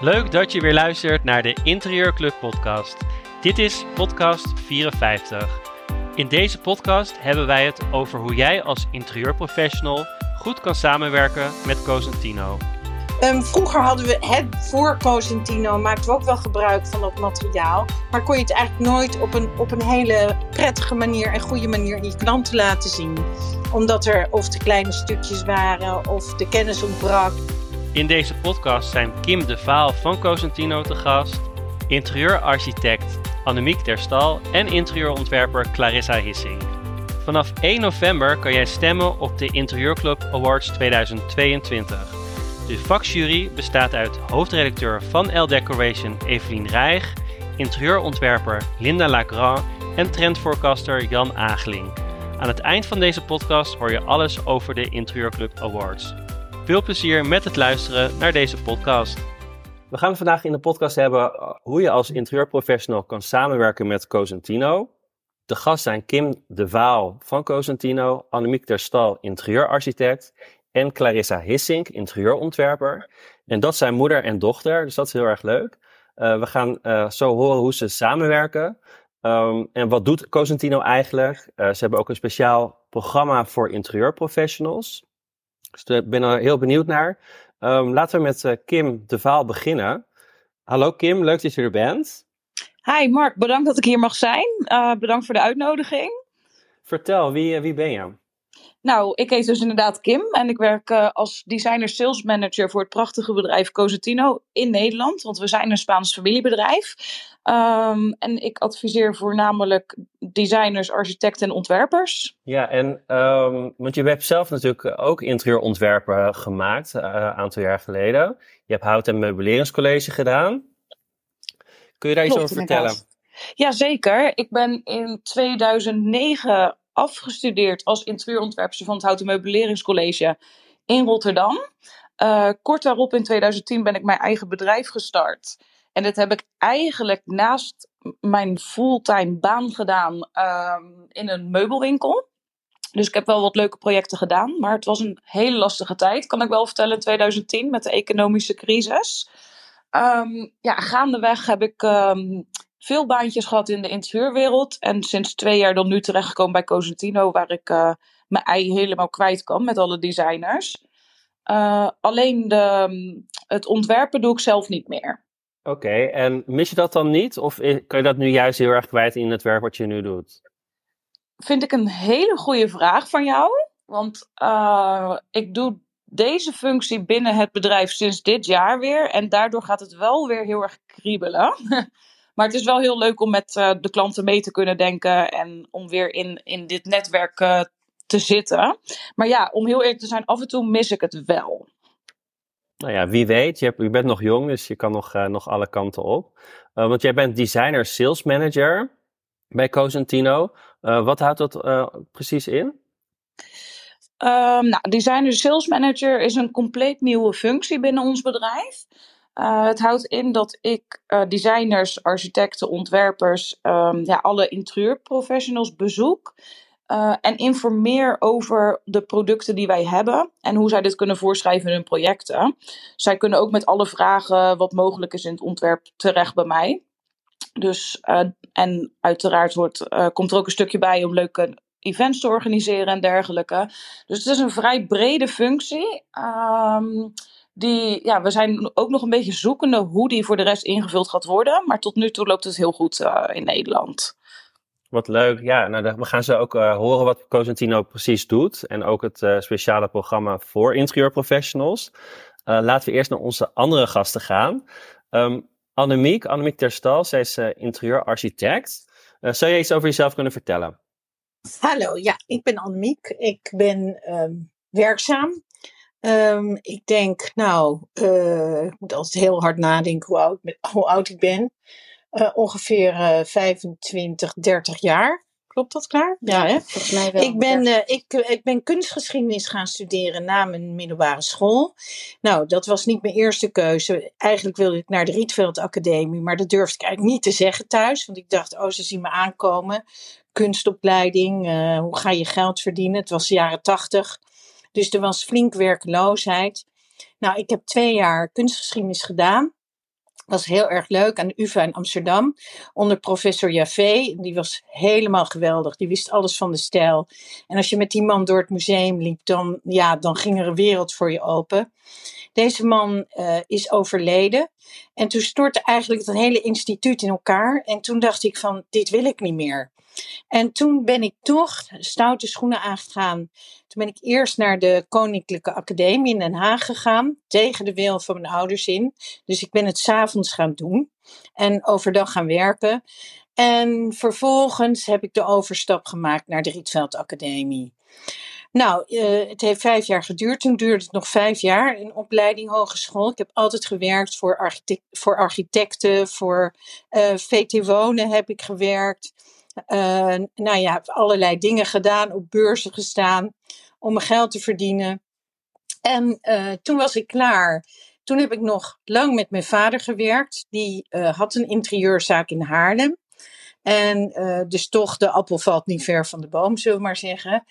Leuk dat je weer luistert naar de Interieurclub podcast. Dit is podcast 54. In deze podcast hebben wij het over hoe jij als interieurprofessional goed kan samenwerken met Cosentino. Um, vroeger hadden we het voor Cosentino, maakten we ook wel gebruik van dat materiaal. Maar kon je het eigenlijk nooit op een, op een hele prettige manier en goede manier in je klanten laten zien. Omdat er of te kleine stukjes waren of de kennis ontbrak. In deze podcast zijn Kim de Vaal van Cosentino te gast, interieurarchitect Annemiek Terstal en interieurontwerper Clarissa Hissing. Vanaf 1 november kan jij stemmen op de Interieurclub Awards 2022. De vakjury bestaat uit hoofdredacteur van L Decoration Evelien Rijg, interieurontwerper Linda Lagrand en trendvoorkaster Jan Ageling. Aan het eind van deze podcast hoor je alles over de Interieurclub Awards. Veel plezier met het luisteren naar deze podcast. We gaan vandaag in de podcast hebben eh, hoe je als interieurprofessional kan samenwerken met Cosentino. De gast zijn Kim de Vaal van Cosentino, Annemiek Terstal, interieurarchitect en Clarissa Hissink, interieurontwerper. En dat zijn moeder en dochter, dus dat is heel erg leuk. Uh, we gaan uh, zo horen hoe ze samenwerken. Um, en wat doet Cosentino eigenlijk? Ze hebben ook een speciaal programma voor interieurprofessionals. Dus ik ben er heel benieuwd naar. Um, laten we met uh, Kim de Vaal beginnen. Hallo Kim, leuk dat je er bent. Hi Mark, bedankt dat ik hier mag zijn. Uh, bedankt voor de uitnodiging. Vertel, wie, wie ben je? Nou, ik heet dus inderdaad Kim en ik werk uh, als designer sales manager voor het prachtige bedrijf Cosentino in Nederland. Want we zijn een Spaans familiebedrijf. Um, en ik adviseer voornamelijk designers, architecten en ontwerpers. Ja, en um, want je hebt zelf natuurlijk ook interieurontwerpen gemaakt een uh, aantal jaar geleden. Je hebt hout- en meubeleringscollege gedaan. Kun je daar Klopt, iets over vertellen? Jazeker. Ik ben in 2009 afgestudeerd als interieurontwerper van het Houten Meubeleringscollege in Rotterdam. Uh, kort daarop in 2010 ben ik mijn eigen bedrijf gestart. En dat heb ik eigenlijk naast mijn fulltime baan gedaan uh, in een meubelwinkel. Dus ik heb wel wat leuke projecten gedaan, maar het was een hele lastige tijd, kan ik wel vertellen, in 2010 met de economische crisis. Um, ja, gaandeweg heb ik um, veel baantjes gehad in de interieurwereld. En sinds twee jaar dan nu terechtgekomen bij Cosentino, waar ik uh, mijn ei helemaal kwijt kan met alle designers. Uh, alleen de, het ontwerpen doe ik zelf niet meer. Oké, okay, en mis je dat dan niet? Of kan je dat nu juist heel erg kwijt in het werk wat je nu doet? Vind ik een hele goede vraag van jou. Want uh, ik doe deze functie binnen het bedrijf sinds dit jaar weer. En daardoor gaat het wel weer heel erg kriebelen. Maar het is wel heel leuk om met uh, de klanten mee te kunnen denken en om weer in, in dit netwerk uh, te zitten. Maar ja, om heel eerlijk te zijn, af en toe mis ik het wel. Nou ja, wie weet. Je, hebt, je bent nog jong, dus je kan nog, uh, nog alle kanten op. want jij bent designer sales manager bij Cosentino. wat houdt dat precies in? Um, nou, designer sales manager is een compleet nieuwe functie binnen ons bedrijf. Uh, het houdt in dat ik uh, designers, architecten, ontwerpers, um, ja, alle interieurprofessionals bezoek. Uh, en informeer over de producten die wij hebben en hoe zij dit kunnen voorschrijven in hun projecten. Zij kunnen ook met alle vragen wat mogelijk is in het ontwerp terecht bij mij. Dus, en uiteraard wordt, komt er ook een stukje bij om leuke events te organiseren en dergelijke. Dus het is een vrij brede functie. Um, die, ja, we zijn ook nog een beetje zoekende hoe die voor de rest ingevuld gaat worden. Maar tot nu toe loopt het heel goed uh, in Nederland. Wat leuk. Ja, nou, we gaan ze ook uh, horen wat Cosentino precies doet. En ook het uh, speciale programma voor interieurprofessionals. laten we eerst naar onze andere gasten gaan. Um, Annemiek, Annemiek Terstal, zij is interieurarchitect. zou je iets over jezelf kunnen vertellen? Hallo, ja, ik ben Annemiek. Ik ben um, werkzaam Um, ik denk, nou, uh, ik moet altijd heel hard nadenken hoe oud, hoe oud ik ben. Uh, ongeveer uh, 25, 30 jaar. Klopt dat klaar? Ja, hè? Volgens mij wel. Ik ben, ik, ik ben kunstgeschiedenis gaan studeren na mijn middelbare school. Nou, dat was niet mijn eerste keuze. Eigenlijk wilde ik naar de Rietveld Academie, maar dat durfde ik eigenlijk niet te zeggen thuis. Want ik dacht, oh, ze zien me aankomen. Kunstopleiding, hoe ga je geld verdienen? Het was de jaren 80. Dus er was flink werkloosheid. Nou, ik heb twee jaar kunstgeschiedenis gedaan. was heel erg leuk aan de UvA in Amsterdam. Onder professor Javé. Die was helemaal geweldig. Die wist alles van de stijl. En als je met die man door het museum liep, dan, ja, dan ging er een wereld voor je open. Deze man uh, is overleden. En toen stortte eigenlijk het hele instituut in elkaar. En toen dacht ik van, dit wil ik niet meer. En toen ben ik toch stoute schoenen aangegaan. Toen ben ik eerst naar de Koninklijke Academie in Den Haag gegaan, tegen de wil van mijn ouders in. Dus ik ben het s'avonds gaan doen en overdag gaan werken. En vervolgens heb ik de overstap gemaakt naar de Rietveld Academie. Nou, uh, het heeft vijf jaar geduurd. Toen duurde het nog vijf jaar in opleiding hogeschool. Ik heb altijd gewerkt voor, voor architecten, voor eh, VT Wonen heb ik gewerkt. Uh, nou ja, allerlei dingen gedaan, op beurzen gestaan om mijn geld te verdienen. En uh, toen was ik klaar. Toen heb ik nog lang met mijn vader gewerkt. Die uh, had een interieurzaak in Haarlem. En dus toch, de appel valt niet ver van de boom, zullen we maar zeggen.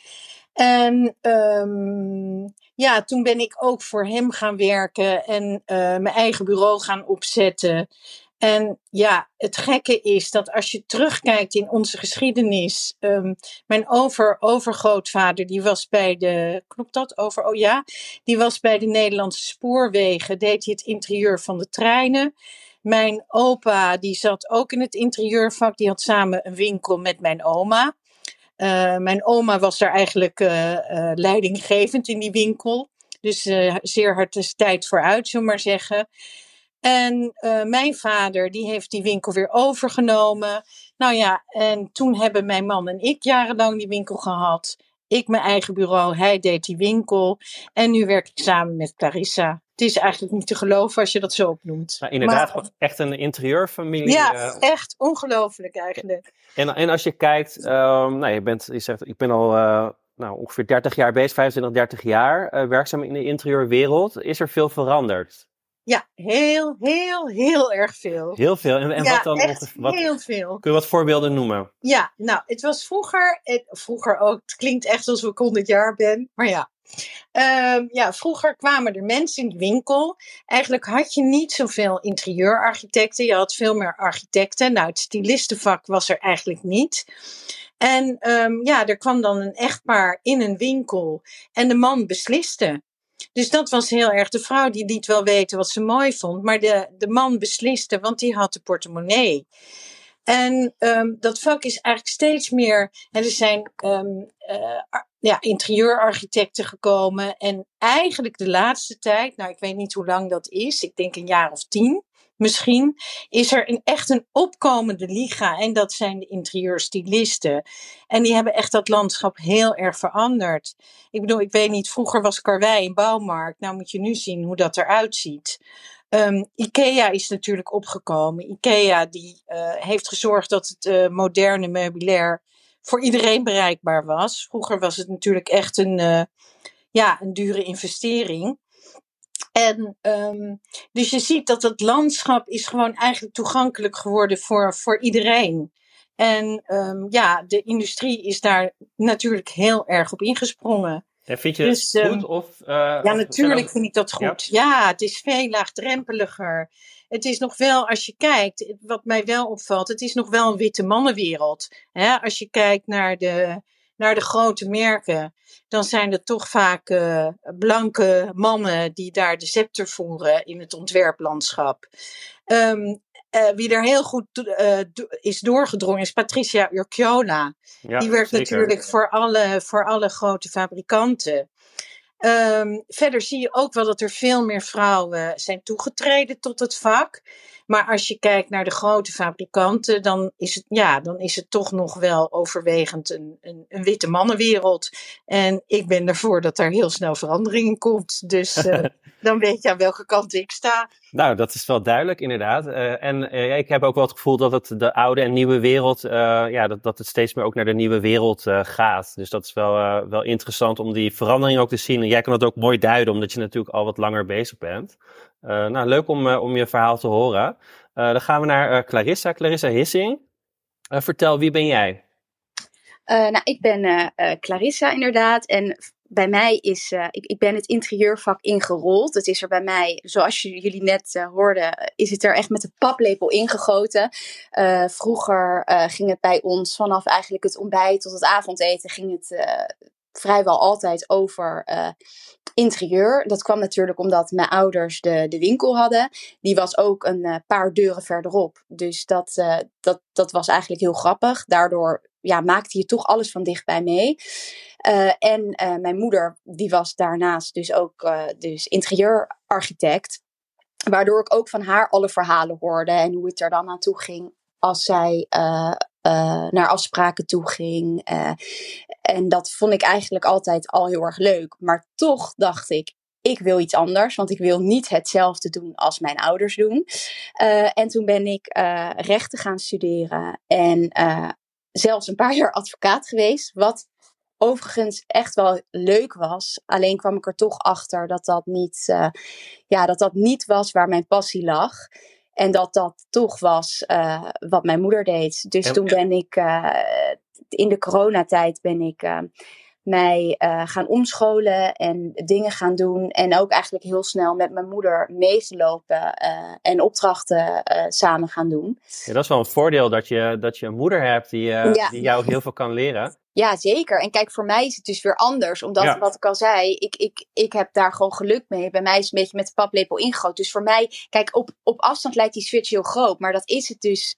En um, ja, toen ben ik ook voor hem gaan werken en mijn eigen bureau gaan opzetten. En ja, het gekke is dat als je terugkijkt in onze geschiedenis, um, mijn over, overgrootvader, die was bij de, klopt dat? Over, oh ja, die was bij de Nederlandse spoorwegen, deed hij het interieur van de treinen. Mijn opa, die zat ook in het interieurvak, die had samen een winkel met mijn oma. Uh, mijn oma was daar eigenlijk uh, uh, leidinggevend in die winkel. Dus zeer hard tijd vooruit, zullen maar zeggen. En uh, mijn vader, die heeft die winkel weer overgenomen. Nou ja, en toen hebben mijn man en ik jarenlang die winkel gehad. Ik mijn eigen bureau, hij deed die winkel. En nu werk ik samen met Clarissa. Het is eigenlijk niet te geloven als je dat zo opnoemt. Nou, inderdaad, maar, echt een interieurfamilie. Ja, uh, echt ongelooflijk eigenlijk. En, en als je kijkt, um, nou, je, bent, je zegt, ik ben al uh, nou, ongeveer 30 jaar bezig, 25, 30 jaar werkzaam in de interieurwereld. Is er veel veranderd? Ja, heel, heel, heel erg veel. Heel veel. En, en ja, wat dan? Echt wat, heel veel. Kun je wat voorbeelden noemen? Ja, nou, het was vroeger, het, vroeger ook, het klinkt echt alsof ik 100 jaar ben, maar ja. Um, ja, vroeger kwamen er mensen in de winkel. Eigenlijk had je niet zoveel interieurarchitecten. Je had veel meer architecten. Nou, het stilistenvak was er eigenlijk niet. En um, ja, er kwam dan een echtpaar in een winkel en de man besliste. Dus dat was heel erg. De vrouw die liet wel weten wat ze mooi vond, maar de, de man besliste, want die had de portemonnee. En um, dat vak is eigenlijk steeds meer. Er zijn um, uh, ja, interieurarchitecten gekomen. En eigenlijk de laatste tijd, nou ik weet niet hoe lang dat is, ik denk een jaar of tien misschien, is er een, echt een opkomende liga. En dat zijn de interieurstylisten. En die hebben echt dat landschap heel erg veranderd. Ik bedoel, ik weet niet, vroeger was Karwei een bouwmarkt. Nou moet je nu zien hoe dat eruit ziet. Um, IKEA is natuurlijk opgekomen. IKEA die uh, heeft gezorgd dat het uh, moderne meubilair voor iedereen bereikbaar was. Vroeger was het natuurlijk echt een, uh, ja, een dure investering. En um, dus je ziet dat het landschap is gewoon eigenlijk toegankelijk geworden voor, voor iedereen. En um, ja, de industrie is daar natuurlijk heel erg op ingesprongen. En vind je dus, het goed? Of, uh, ja, natuurlijk vind ik dat goed. Ja? ja, het is veel laagdrempeliger. Het is nog wel, als je kijkt, wat mij wel opvalt, het is nog wel een witte mannenwereld. Hè? Als je kijkt naar de, naar de grote merken, dan zijn het toch vaak uh, blanke mannen die daar de scepter voeren in het ontwerplandschap. Um, uh, wie er heel goed uh, is doorgedrongen is Patricia Urquiola. Ja, die werkt zeker. natuurlijk voor alle, voor alle grote fabrikanten. Um, verder zie je ook wel dat er veel meer vrouwen zijn toegetreden tot het vak. Maar als je kijkt naar de grote fabrikanten, dan is het, ja, dan is het toch nog wel overwegend een, een, een witte mannenwereld. En ik ben ervoor dat er heel snel verandering in komt. Dus uh, dan weet je aan welke kant ik sta. Nou, dat is wel duidelijk, inderdaad. Uh, en uh, ik heb ook wel het gevoel dat het de oude en nieuwe wereld, ja, dat, dat het steeds meer ook naar de nieuwe wereld gaat. Dus dat is wel, wel interessant om die verandering ook te zien. En jij kan het ook mooi duiden, omdat je natuurlijk al wat langer bezig bent. Uh, nou, leuk om, uh, om je verhaal te horen. Uh, dan gaan we naar Clarissa, Clarissa Hissing. vertel, wie ben jij? nou, ik ben Clarissa inderdaad. En bij mij is, ik, ik ben het interieurvak ingerold. Het is er bij mij, zoals jullie net hoorden, is het er echt met de paplepel ingegoten. Vroeger ging het bij ons vanaf eigenlijk het ontbijt tot het avondeten ging het vrijwel altijd over interieur. Dat kwam natuurlijk omdat mijn ouders de, de winkel hadden. Die was ook een paar deuren verderop. Dus dat, dat, dat was eigenlijk heel grappig. Daardoor ja, maakte je toch alles van dichtbij mee. En mijn moeder, die was daarnaast dus ook dus interieurarchitect. Waardoor ik ook van haar alle verhalen hoorde en hoe het er dan aan toe ging als zij naar afspraken toe ging. en dat vond ik eigenlijk altijd al heel erg leuk. Maar toch dacht ik, ik wil iets anders, want ik wil niet hetzelfde doen als mijn ouders doen. en toen ben ik rechten gaan studeren en zelfs een paar jaar advocaat geweest. Wat overigens echt wel leuk was. Alleen kwam ik er toch achter dat dat niet, ja, dat dat niet was waar mijn passie lag. En dat dat toch was uh, wat mijn moeder deed. Dus toen ben ik uh, in de coronatijd ben ik mij gaan omscholen en dingen gaan doen. En ook eigenlijk heel snel met mijn moeder meegelopen en opdrachten samen gaan doen. Ja, dat is wel een voordeel dat je, dat je een moeder hebt die, ja. die jou heel veel kan leren. Ja, zeker. En kijk, voor mij is het dus weer anders. Omdat, wat ik al zei, ik, ik, ik heb daar gewoon geluk mee. Bij mij is het een beetje met de paplepel ingegoten. Dus voor mij, kijk, op, op afstand lijkt die switch heel groot. Maar dat is het dus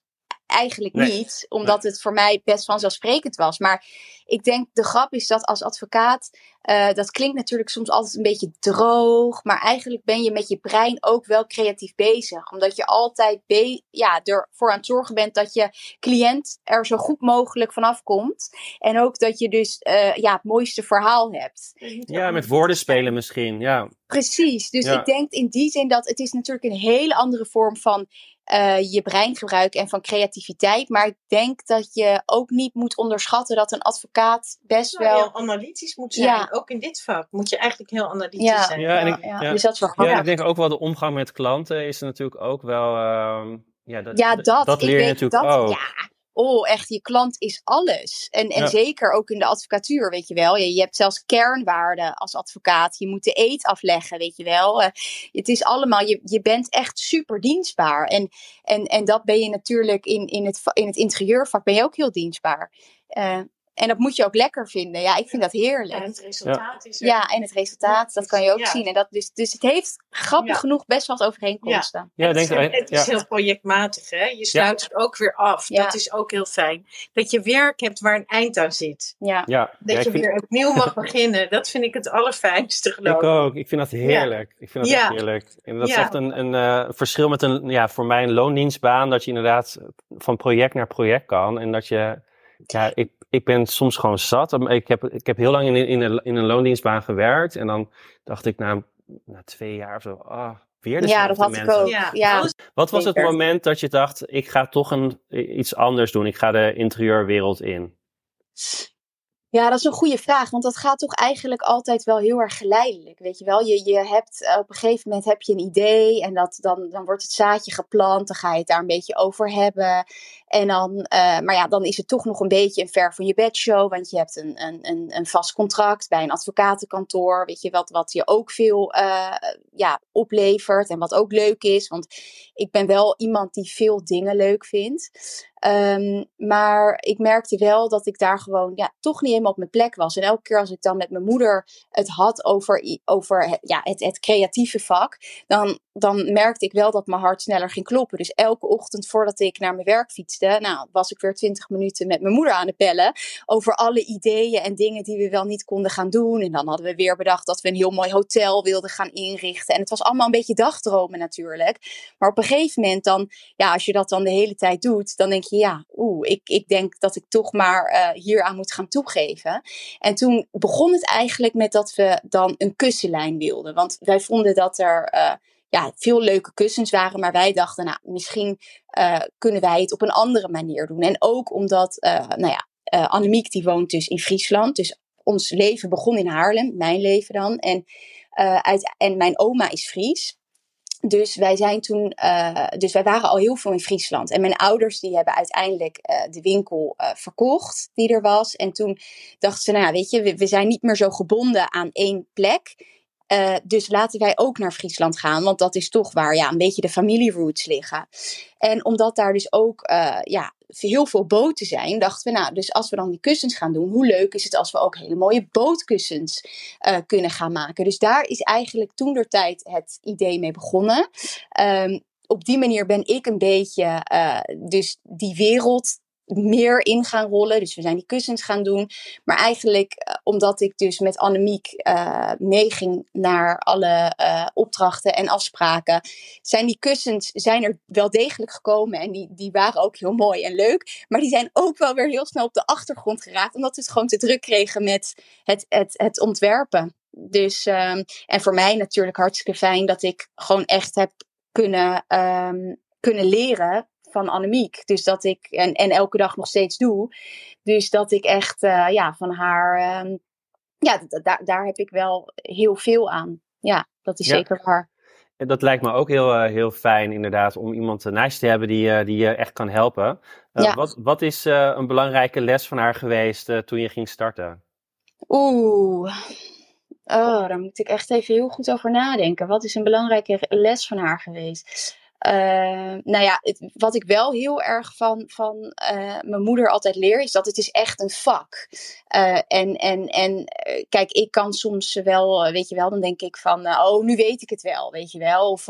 eigenlijk niet, omdat het voor mij best vanzelfsprekend was. Maar ik denk, de grap is dat als advocaat, uh, dat klinkt natuurlijk soms altijd een beetje droog, maar eigenlijk ben je met je brein ook wel creatief bezig. Omdat je altijd be ja, ervoor aan het zorgen bent dat je cliënt er zo goed mogelijk vanaf komt. En ook dat je dus uh, ja, het mooiste verhaal hebt. Ja, met woorden spelen misschien, ja. Precies, dus ik denk in die zin dat het is natuurlijk een hele andere vorm van uh, je brein gebruiken en van creativiteit. Maar ik denk dat je ook niet moet onderschatten dat een advocaat best nou, wel. Heel analytisch moet zijn. Ja. Ook in dit vak moet je eigenlijk heel analytisch ja. zijn. Ja, en ik, ja. Dus dat is wel ja, ik denk ook wel de omgang met klanten is natuurlijk ook wel. Uh, ja, dat, ja, dat, dat leer je natuurlijk dat, ook. Ja oh, echt, je klant is alles. En, en zeker ook in de advocatuur, weet je wel. Je, je hebt zelfs kernwaarden als advocaat. Je moet de eet afleggen, weet je wel. Uh, het is allemaal, je, je bent echt super dienstbaar. En, en, en dat ben je natuurlijk in, in, het, in het interieurvak ben je ook heel dienstbaar. Uh, en dat moet je ook lekker vinden. Ja, ik vind dat heerlijk. En het resultaat is er. Ja, en het resultaat, dat kan je ook zien. En dat, dus, dus het heeft grappig genoeg best wat overeenkomsten. Ja, ja denk het, het is heel projectmatig. Hè? Je sluit het ook weer af. Dat is ook heel fijn. Dat je werk hebt waar een eind aan zit. Ja. ja. Dat je weer opnieuw mag beginnen. Dat vind ik het allerfijnste geloof ik. ook. Ik vind dat heerlijk. Ik vind dat echt heerlijk. En dat is echt een, een uh, verschil met een, ja, voor mij een loondienstbaan. Dat je inderdaad van project naar project kan. En dat je, ja, ik ik ben soms gewoon zat. Ik heb, ik heb heel lang in, in, een, in een loondienstbaan gewerkt. En dan dacht ik na, na twee jaar of zo, ah, weer Ja, dat had mensen. ik ook. Ja. ja. Wat was het moment dat je dacht, ik ga toch een, iets anders doen. Ik ga de interieurwereld in? Ja, dat is een goede vraag, want dat gaat toch eigenlijk altijd wel heel erg geleidelijk, weet je wel. Je, je hebt, eh, op een gegeven moment heb je een idee en dat, dan, dan wordt het zaadje geplant, dan ga je het daar een beetje over hebben. En dan, uh, maar ja, dan is het toch nog een beetje een ver van je bedshow, want je hebt een, een, een, een vast contract bij een advocatenkantoor, weet je, wat, wat je ook veel uh, ja, oplevert en wat ook leuk is, want ik ben wel iemand die veel dingen leuk vindt. Um, maar ik merkte wel dat ik daar gewoon ja, toch niet helemaal op mijn plek was. En elke keer als ik dan met mijn moeder het had over, over ja, het, het creatieve vak, dan, dan merkte ik wel dat mijn hart sneller ging kloppen. Dus elke ochtend voordat ik naar mijn werk fietste, nou, was ik weer twintig minuten met mijn moeder aan het bellen over alle ideeën en dingen die we wel niet konden gaan doen. En dan hadden we weer bedacht dat we een heel mooi hotel wilden gaan inrichten. En het was allemaal een beetje dagdromen natuurlijk. Maar op een gegeven moment dan, ja, als je dat dan de hele tijd doet, dan denk je, ja, oeh, ik, ik denk dat ik toch maar uh, hier aan moet gaan toegeven. En toen begon het eigenlijk met dat we dan een kussenlijn wilden. Want wij vonden dat er uh, ja, veel leuke kussens waren, maar wij dachten, nou, misschien uh, kunnen wij het op een andere manier doen. En ook omdat, nou ja, Annemiek die woont dus in Friesland, dus ons leven begon in Haarlem, mijn leven dan. En, uit, en mijn oma is Fries. Dus wij zijn toen, uh, dus wij waren al heel veel in Friesland. En mijn ouders die hebben uiteindelijk uh, de winkel uh, verkocht die er was. En toen dachten ze, nou ja, weet je, we, we zijn niet meer zo gebonden aan één plek. dus laten wij ook naar Friesland gaan, want dat is toch waar ja, een beetje de familieroots liggen. En omdat daar dus ook ja, heel veel boten zijn, dachten we, nou, dus als we dan die kussens gaan doen, hoe leuk is het als we ook hele mooie bootkussens uh, kunnen gaan maken. Dus daar is eigenlijk toen der tijd het idee mee begonnen. Um, op die manier ben ik een beetje uh, dus die wereld meer in gaan rollen. Dus we zijn die kussens gaan doen. Maar eigenlijk uh, omdat ik dus met Annemiek uh, meeging naar alle uh, opdrachten en afspraken, zijn die kussens zijn er wel degelijk gekomen. En die, die waren ook heel mooi en leuk. Maar die zijn ook wel weer heel snel op de achtergrond geraakt. Omdat we het gewoon te druk kregen met het, het, het ontwerpen. Dus, um, en voor mij natuurlijk hartstikke fijn dat ik gewoon echt heb kunnen, um, kunnen leren van Annemiek. Dus dat ik, en, en elke dag nog steeds doe. Dus dat ik echt uh, ja, van haar, um, ja, daar, daar heb ik wel heel veel aan. Ja, dat is ja. zeker waar. En dat lijkt me ook heel, uh, heel fijn, inderdaad, om iemand naast te hebben die, die je echt kan helpen. Ja. Wat, wat is een belangrijke les van haar geweest toen je ging starten? Oeh. Oh, daar moet ik echt even heel goed over nadenken. Wat is een belangrijke les van haar geweest? Uh, nou ja, het, wat ik wel heel erg van, van uh, mijn moeder altijd leer, is dat het is echt een vak. Uh, en en, en kijk, ik kan soms wel, weet je wel, dan denk ik van, oh, nu weet ik het wel, weet je wel. Of,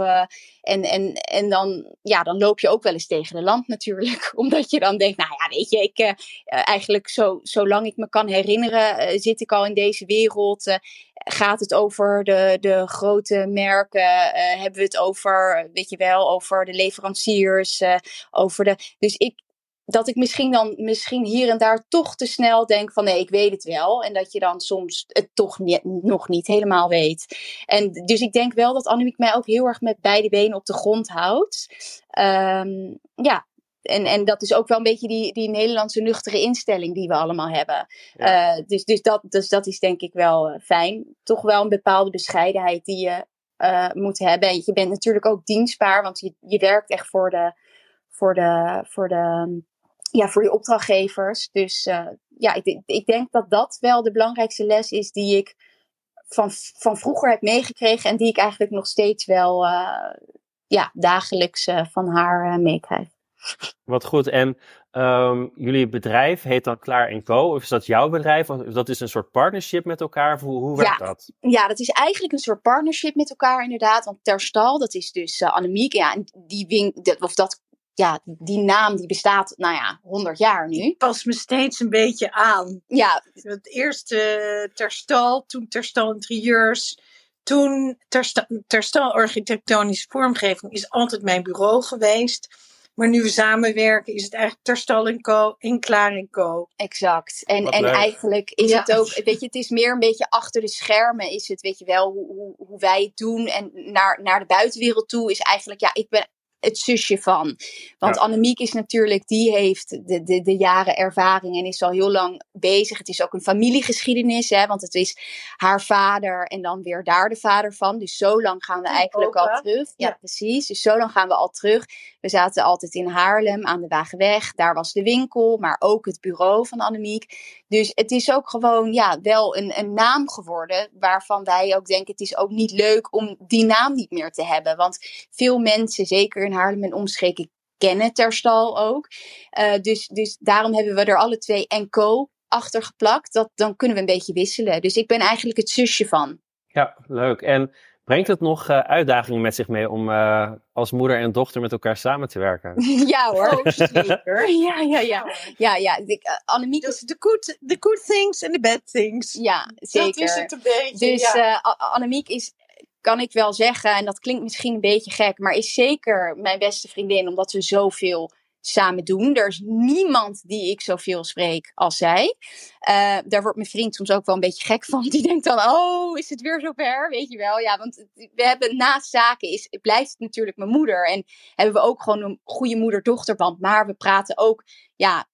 en, en, en dan, ja, dan loop je ook wel eens tegen de lamp natuurlijk. Omdat je dan denkt, nou ja, weet je, ik, eigenlijk zo, zolang ik me kan herinneren, zit ik al in deze wereld gaat het over de, de grote merken? Uh, hebben we het over, weet je wel, over de leveranciers? Uh, over de, dus ik, dat ik misschien dan misschien hier en daar toch te snel denk van nee, ik weet het wel. En dat je dan soms het toch niet, nog niet helemaal weet. En dus ik denk wel dat Annemiek mij ook heel erg met beide benen op de grond houdt. Um, ja, en, en dat is ook wel een beetje die, die Nederlandse nuchtere instelling die we allemaal hebben. Ja. Uh, dus, dus, dat, dus dat is denk ik wel uh, fijn. Toch wel een bepaalde bescheidenheid die je uh, moet hebben. En je bent natuurlijk ook dienstbaar, want je, je werkt echt voor de, voor de, voor de, ja, voor je opdrachtgevers. Dus ja, ik, ik denk dat dat wel de belangrijkste les is die ik van, van vroeger heb meegekregen. En die ik eigenlijk nog steeds wel ja, dagelijks van haar meekrijg. Wat goed. En um, jullie bedrijf heet dan Klaar Co. Of is dat jouw bedrijf? Of dat is een soort partnership met elkaar? Hoe, hoe werkt ja, dat? Ja, dat is eigenlijk een soort partnership met elkaar inderdaad. Want Terstal, dat is dus uh, Annemiek. Ja, en die wing, of dat ja, die naam die bestaat, nou ja, 100 jaar nu. Pas me steeds een beetje aan. Ja. Het eerste Terstal, toen Terstal Interieurs, toen Terstal, terstal Architectonische Vormgeving is altijd mijn bureau geweest. Maar nu we samenwerken, is het eigenlijk Terstal en Co. en Klaar en Co. Exact. En, en eigenlijk is ja. het ook, weet je, het is meer een beetje achter de schermen, is het, weet je wel, hoe, hoe, hoe wij het doen. En naar, naar de buitenwereld toe is eigenlijk, ja, ik ben het zusje van. Want ja. Annemiek is natuurlijk, die heeft de, de, de jaren ervaring en is al heel lang bezig. Het is ook een familiegeschiedenis, hè, want het is haar vader en dan weer daar de vader van. Dus zo lang gaan we eigenlijk Opa. al terug. Ja, Ja. precies. Dus zo lang gaan we al terug. We zaten altijd in Haarlem aan de Wagenweg. Daar was de winkel, maar ook het bureau van Annemiek. Dus het is ook gewoon ja, wel een, een naam geworden waarvan wij ook denken het is ook niet leuk om die naam niet meer te hebben. Want veel mensen, zeker in Haarlem en omstreken, kennen Terstal ook. Uh, dus, dus daarom hebben we er alle twee en co achter geplakt. Dat, dan kunnen we een beetje wisselen. Dus ik ben eigenlijk het zusje van. Ja, leuk. En brengt het nog uh, uitdagingen met zich mee om uh, als moeder en dochter met elkaar samen te werken? ja hoor, zeker. ja, ja, ja. ja, ja. Ik, uh, Annemiek Dus the good, the good things and the bad things. Ja, zeker. Dat is het een beetje. Dus ja. uh, Annemiek is, kan ik wel zeggen, en dat klinkt misschien een beetje gek, maar is zeker mijn beste vriendin, omdat we zoveel samen doen. Er is niemand die ik zoveel spreek als zij. Uh, daar wordt mijn vriend soms ook wel een beetje gek van. Die denkt dan, oh, is het weer zover? Weet je wel. Ja, want we hebben naast zaken, is, blijft het natuurlijk mijn moeder. En hebben we ook gewoon een goede moeder-dochterband. Maar we praten ook, ja,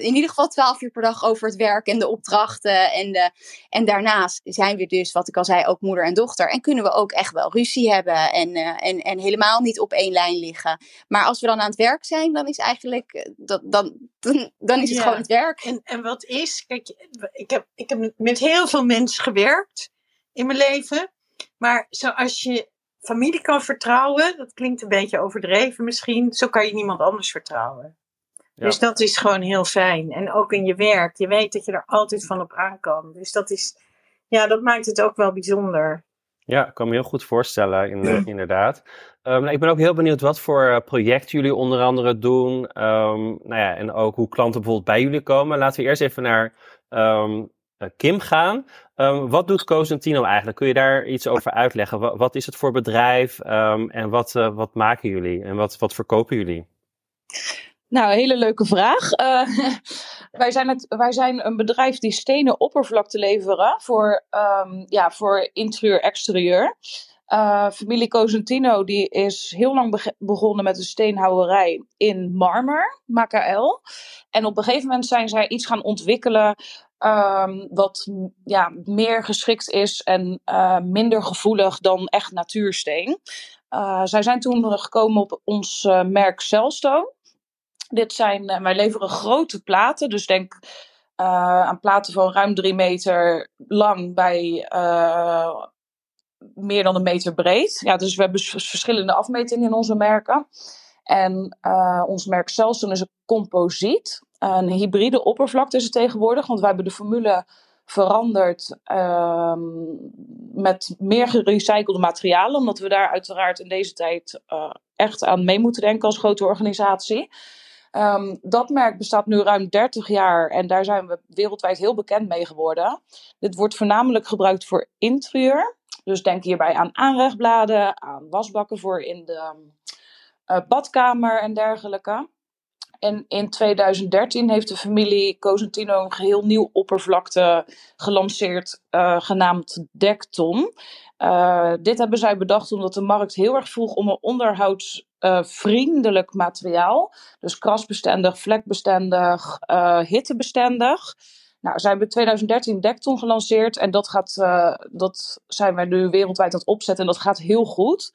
in ieder geval twaalf uur per dag over het werk en de opdrachten. En, de, en daarnaast zijn we dus, wat ik al zei, ook moeder en dochter. En kunnen we ook echt wel ruzie hebben en, en, en helemaal niet op één lijn liggen. Maar als we dan aan het werk zijn, dan is eigenlijk, dat, dan, dan, dan is het gewoon het werk. En, en wat is, kijk, ik heb, ik heb met heel veel mensen gewerkt in mijn leven. Maar zoals je familie kan vertrouwen, dat klinkt een beetje overdreven misschien, zo kan je niemand anders vertrouwen. Dus dat is gewoon heel fijn. En ook in je werk, je weet dat je er altijd van op aan kan. Dus dat is, ja, dat maakt het ook wel bijzonder. Ja, ik kan me heel goed voorstellen, in, inderdaad. Um, ik ben ook heel benieuwd wat voor uh, projecten jullie onder andere doen. Um, nou ja, en ook hoe klanten bijvoorbeeld bij jullie komen. Laten we eerst even naar um, Kim gaan. wat doet Cosentino eigenlijk? Kun je daar iets over uitleggen? Wat, wat is het voor bedrijf en wat, uh, wat maken jullie en wat, wat verkopen jullie? Nou, hele leuke vraag. Uh, wij, zijn het, wij zijn een bedrijf die stenen oppervlakte leveren voor, um, ja, voor interieur-exterieur. Uh, familie Cosentino die is heel lang begonnen met een steenhouwerij in marmer, Macael. En op een gegeven moment zijn zij iets gaan ontwikkelen um, wat ja, meer geschikt is en uh, minder gevoelig dan echt natuursteen. Zij zijn toen gekomen op ons merk Celstone. Dit zijn, uh, wij leveren grote platen, dus denk uh, aan platen van ruim drie meter lang bij uh, meer dan een meter breed. Ja, dus we hebben verschillende afmetingen in onze merken. En ons merk Celson is een composiet. Een hybride oppervlakte is het tegenwoordig, want wij hebben de formule veranderd ehm, met meer gerecyclede materialen, omdat we daar uiteraard in deze tijd echt aan mee moeten denken als grote organisatie. Um, dat merk bestaat nu ruim 30 jaar en daar zijn we wereldwijd heel bekend mee geworden. Dit wordt voornamelijk gebruikt voor interieur. Dus denk hierbij aan aanrechtbladen, aan wasbakken voor in de uh, badkamer en dergelijke. En in 2013 heeft de familie Cosentino een geheel nieuw oppervlakte gelanceerd, uh, genaamd Dekton. Uh, dit hebben zij bedacht omdat de markt heel erg vroeg om een onderhoudsvriendelijk uh, materiaal. Dus krasbestendig, vlekbestendig, hittebestendig. Nou, zij hebben in 2013 Dekton gelanceerd en dat, gaat, dat zijn wij nu wereldwijd aan het opzetten en dat gaat heel goed.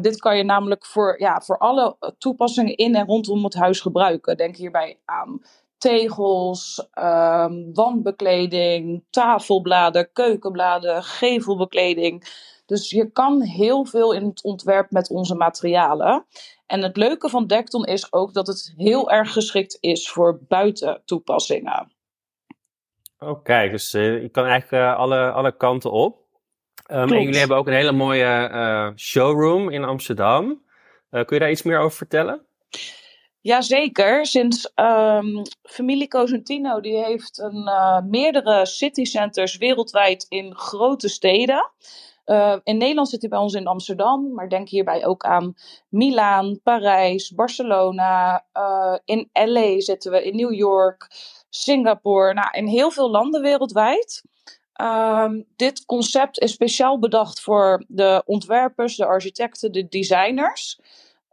Dit kan je namelijk voor, ja, voor alle toepassingen in en rondom het huis gebruiken. Denk hierbij aan tegels, um, wandbekleding, tafelbladen, keukenbladen, gevelbekleding. Dus je kan heel veel in het ontwerp met onze materialen. En het leuke van Dekton is ook dat het heel erg geschikt is voor buitentoepassingen. Oké, dus uh, je kan eigenlijk uh, alle, alle kanten op. Um, en jullie hebben ook een hele mooie uh, showroom in Amsterdam. Kun je daar iets meer over vertellen? Jazeker. Sinds um, familie Cosentino die heeft een, uh, meerdere citycenters wereldwijd in grote steden. in Nederland zit hij bij ons in Amsterdam, maar denk hierbij ook aan Milaan, Parijs, Barcelona. in LA zitten we, in New York, Singapore. Nou, in heel veel landen wereldwijd. Um, dit concept is speciaal bedacht voor de ontwerpers, de architecten, de designers.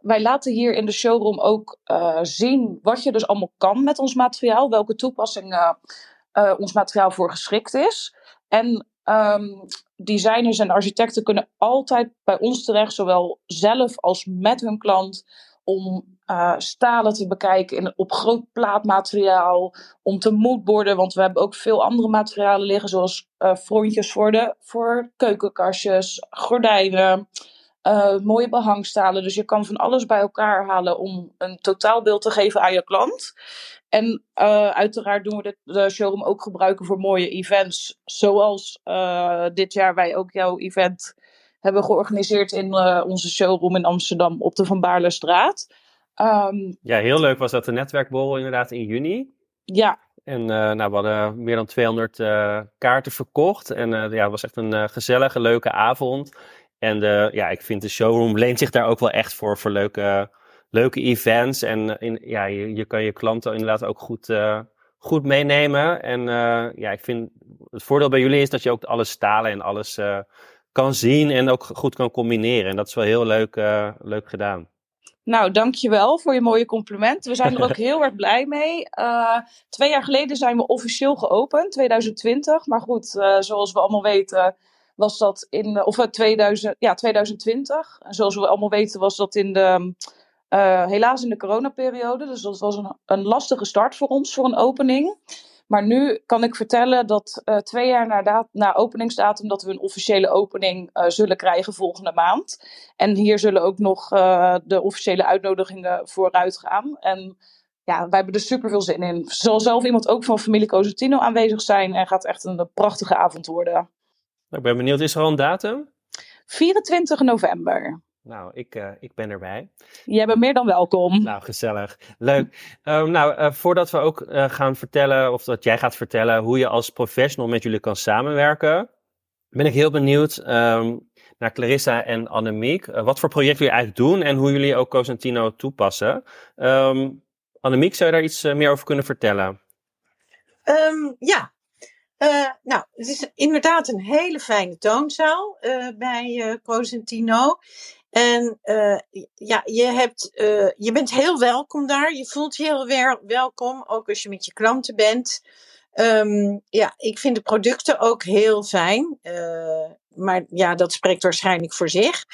Wij laten hier in de showroom ook uh, zien wat je dus allemaal kan met ons materiaal, welke toepassingen uh, ons materiaal voor geschikt is. En um, designers en architecten kunnen altijd bij ons terecht, zowel zelf als met hun klant, om stalen te bekijken in, op groot plaatmateriaal. Om te moodboarden, want we hebben ook veel andere materialen liggen, zoals frontjes voor, de, voor keukenkastjes, gordijnen, uh, mooie behangstalen. Dus je kan van alles bij elkaar halen om een totaalbeeld te geven aan je klant. En uiteraard doen we dit, de showroom ook gebruiken voor mooie events, zoals dit jaar wij ook jouw event hebben georganiseerd in onze showroom in Amsterdam op de Van Baarlestraat. Um, ja, heel leuk was dat de netwerkborrel inderdaad in juni. Ja. En uh, nou, we hadden meer dan 200 uh, eh, kaarten verkocht. En uh, ja, het was echt een gezellige, leuke avond. En ja, ik vind de showroom leent zich daar ook wel echt voor, voor leuke, leuke events. En in, ja, je, je kan je klanten inderdaad ook goed, goed meenemen. En ja, ik vind het voordeel bij jullie is dat je ook alles stalen en alles kan zien en ook goed kan combineren. En dat is wel heel leuk, leuk gedaan. Nou, dankjewel voor je mooie compliment. We zijn er ook heel erg blij mee. Uh, twee jaar geleden zijn we officieel geopend, 2020. Maar goed, uh, zoals we allemaal weten, was dat in, of 2000, ja, 2020. En zoals we allemaal weten, was dat in de, uh, helaas in de coronaperiode. Dus dat was een, een lastige start voor ons, voor een opening. Maar nu kan ik vertellen dat twee jaar na, na, openingsdatum dat we een officiële opening zullen krijgen volgende maand. En hier zullen ook nog de officiële uitnodigingen vooruit gaan. En ja, wij hebben er super veel zin in. Zal zelf iemand ook van familie Cosentino aanwezig zijn en gaat echt een prachtige avond worden. Ik ben benieuwd, is er al een datum? 24 november. Nou, ik, uh, ik ben erbij. Jij bent meer dan welkom. Nou, gezellig. Leuk. Um, nou, uh, voordat we ook uh, gaan vertellen, of dat jij gaat vertellen hoe je als professional met jullie kan samenwerken, ben ik heel benieuwd um, naar Clarissa en Annemiek. wat voor projecten jullie eigenlijk doen en hoe jullie ook Cosentino toepassen. Um, Annemiek, zou je daar iets meer over kunnen vertellen? ja, uh, nou, het is inderdaad een hele fijne toonzaal uh, bij uh, Cosentino. En ja, je, hebt, je bent heel welkom daar. Je voelt je heel welkom, ook als je met je klanten bent. Um, ja, ik vind de producten ook heel fijn. maar ja, dat spreekt waarschijnlijk voor zich.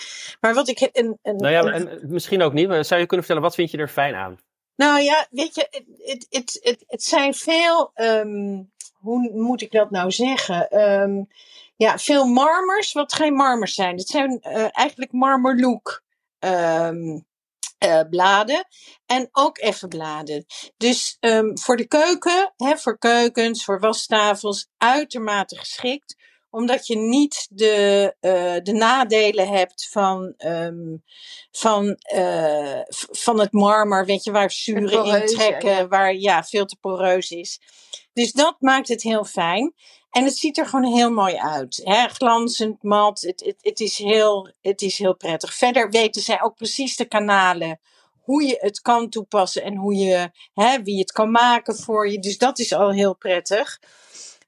Maar wat ik. Een, een, nou ja, en misschien ook niet. Maar zou je kunnen vertellen, wat vind je er fijn aan? Nou ja, weet je, het, het, het, het, zijn veel. Um, hoe moet ik dat nou zeggen? Um, ja, veel marmers, wat geen marmers zijn. Het zijn uh, eigenlijk marmerlook um, uh, bladen. En ook even bladen. Dus voor de keuken, hè, voor keukens, voor wastafels, uitermate geschikt omdat je niet de, uh, de nadelen hebt van, um, van, uh, van het marmer, weet je, waar zuren intrekken, ja. waar ja, veel te poreus is. Dus dat maakt het heel fijn. En het ziet er gewoon heel mooi uit. Hè? Glanzend, mat. Het, het, het, is heel, het is heel prettig. Verder weten zij ook precies de kanalen. Hoe je het kan toepassen en hoe je, hè, wie het kan maken voor je. Dus dat is al heel prettig.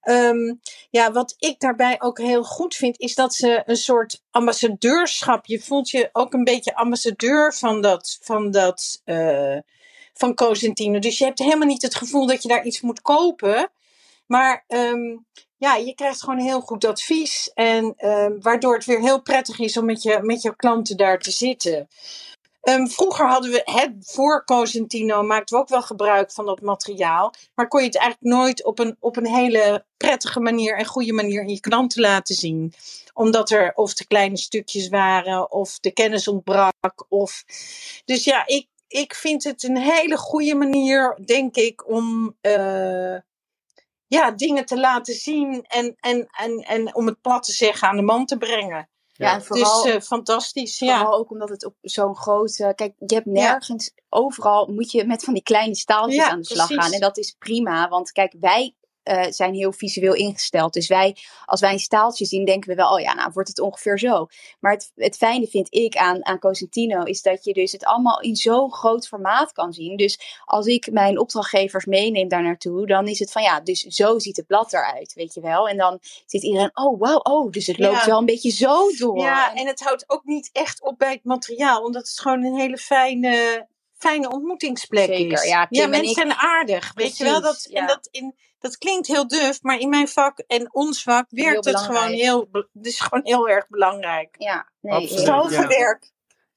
Um, ja, wat ik daarbij ook heel goed vind, is dat ze een soort ambassadeurschap. Je voelt je ook een beetje ambassadeur van dat, van dat, uh, van Cosentino. Dus je hebt helemaal niet het gevoel dat je daar iets moet kopen. Maar um, ja, je krijgt gewoon heel goed advies. En um, waardoor het weer heel prettig is om met je, met je klanten daar te zitten. Um, vroeger hadden we, het voor Cosentino maakten we ook wel gebruik van dat materiaal. Maar kon je het eigenlijk nooit op een, op een hele prettige manier en goede manier in je klanten laten zien. Omdat er of te kleine stukjes waren, of de kennis ontbrak. Of... Dus ja, ik, ik vind het een hele goede manier, denk ik, om uh, ja, dingen te laten zien en, en, en, en om het plat te zeggen aan de man te brengen. Ja, en vooral, dus uh, fantastisch. Ja. Vooral ook omdat het op zo'n grote. Kijk, je hebt nergens. Overal moet je met van die kleine staaltjes aan de slag precies. gaan. En dat is prima. Want kijk, wij uh, zijn heel visueel ingesteld. Dus wij, als wij een staaltje zien, denken we wel, oh ja, nou wordt het ongeveer zo. Maar het, het fijne vind ik aan, aan Cosentino is dat je dus het allemaal in zo'n groot formaat kan zien. Dus als ik mijn opdrachtgevers meeneem daar naartoe, dan is het van ja, dus zo ziet het blad eruit, weet je wel. En dan zit iedereen, oh wauw, oh, dus het loopt ja. wel een beetje zo door. Ja, en het houdt ook niet echt op bij het materiaal, omdat het gewoon een hele fijne fijne ontmoetingsplek Zeker, is. Ja, ja mensen zijn aardig. Precies, weet je wel, dat, ja. en dat, in, dat klinkt heel duf, maar in mijn vak en ons vak werkt het gewoon heel, het is gewoon heel erg belangrijk. Ja, nee, Absoluut, ja. werk.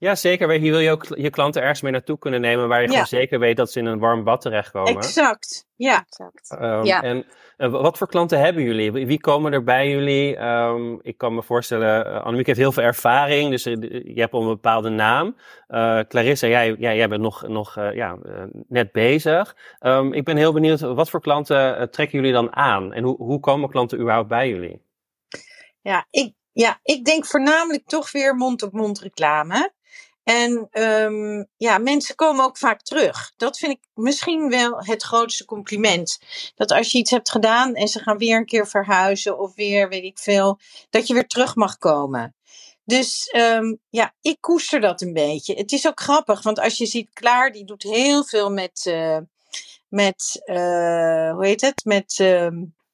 Ja, zeker. Hier wil je ook je klanten ergens mee naartoe kunnen nemen waar je ja. gewoon zeker weet dat ze in een warm bad terechtkomen. Exact, ja. Exact. Um, ja. En uh, wat voor klanten hebben jullie? Wie komen er bij jullie? Um, ik kan me voorstellen, uh, Annemiek heeft heel veel ervaring, dus uh, je hebt al een bepaalde naam. Clarissa, jij, jij, jij bent nog, nog ja, net bezig. Um, ik ben heel benieuwd, wat voor klanten trekken jullie dan aan? En hoe, hoe komen klanten überhaupt bij jullie? Ja, ik, ja, ik denk voornamelijk toch weer mond-op-mond reclame. En um, ja, mensen komen ook vaak terug. Dat vind ik misschien wel het grootste compliment. Dat als je iets hebt gedaan en ze gaan weer een keer verhuizen of weer, weet ik veel, dat je weer terug mag komen. Dus um, ja, ik koester dat een beetje. Het is ook grappig, want als je ziet, Klaar, die doet heel veel met, uh, met uh, hoe heet het? Met uh,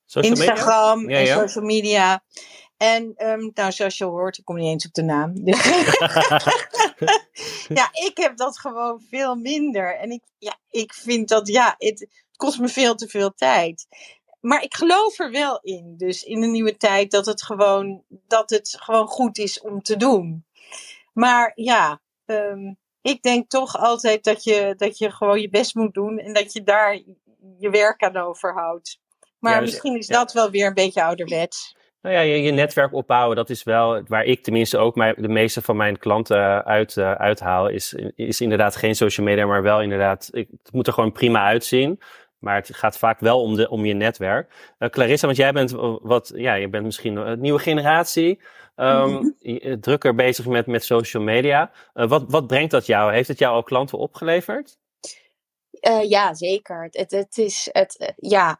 Instagram media? en ja. social media. En ehm, nou, zoals je hoort, ik kom niet eens op de naam. Ja, ik heb dat gewoon veel minder. En ik, ja, ik vind dat, ja, het kost me veel te veel tijd. Maar ik geloof er wel in, dus in de nieuwe tijd, dat het gewoon, dat het gewoon goed is om te doen. Maar ja, ehm, ik denk toch altijd dat je, dat je gewoon je best moet doen en dat je daar je werk aan overhoudt. Maar Ja, dus- misschien is ja. dat wel weer een beetje ouderwets. Nou ja, je, je netwerk opbouwen, dat is wel waar ik tenminste ook mijn, de meeste van mijn klanten uit, eh, uithaal. Is, is inderdaad geen social media, maar wel inderdaad, ik, het moet er gewoon prima uitzien. Maar het gaat vaak wel om, de, om je netwerk. Eh, Clarissa, want jij bent wat, ja, je bent misschien een nieuwe generatie. ehm, je- drukker bezig met, met social media. Eh, wat, wat brengt dat jou? Heeft het jou al klanten opgeleverd? Eh, ja, zeker. Het, het, is het, eh, ja,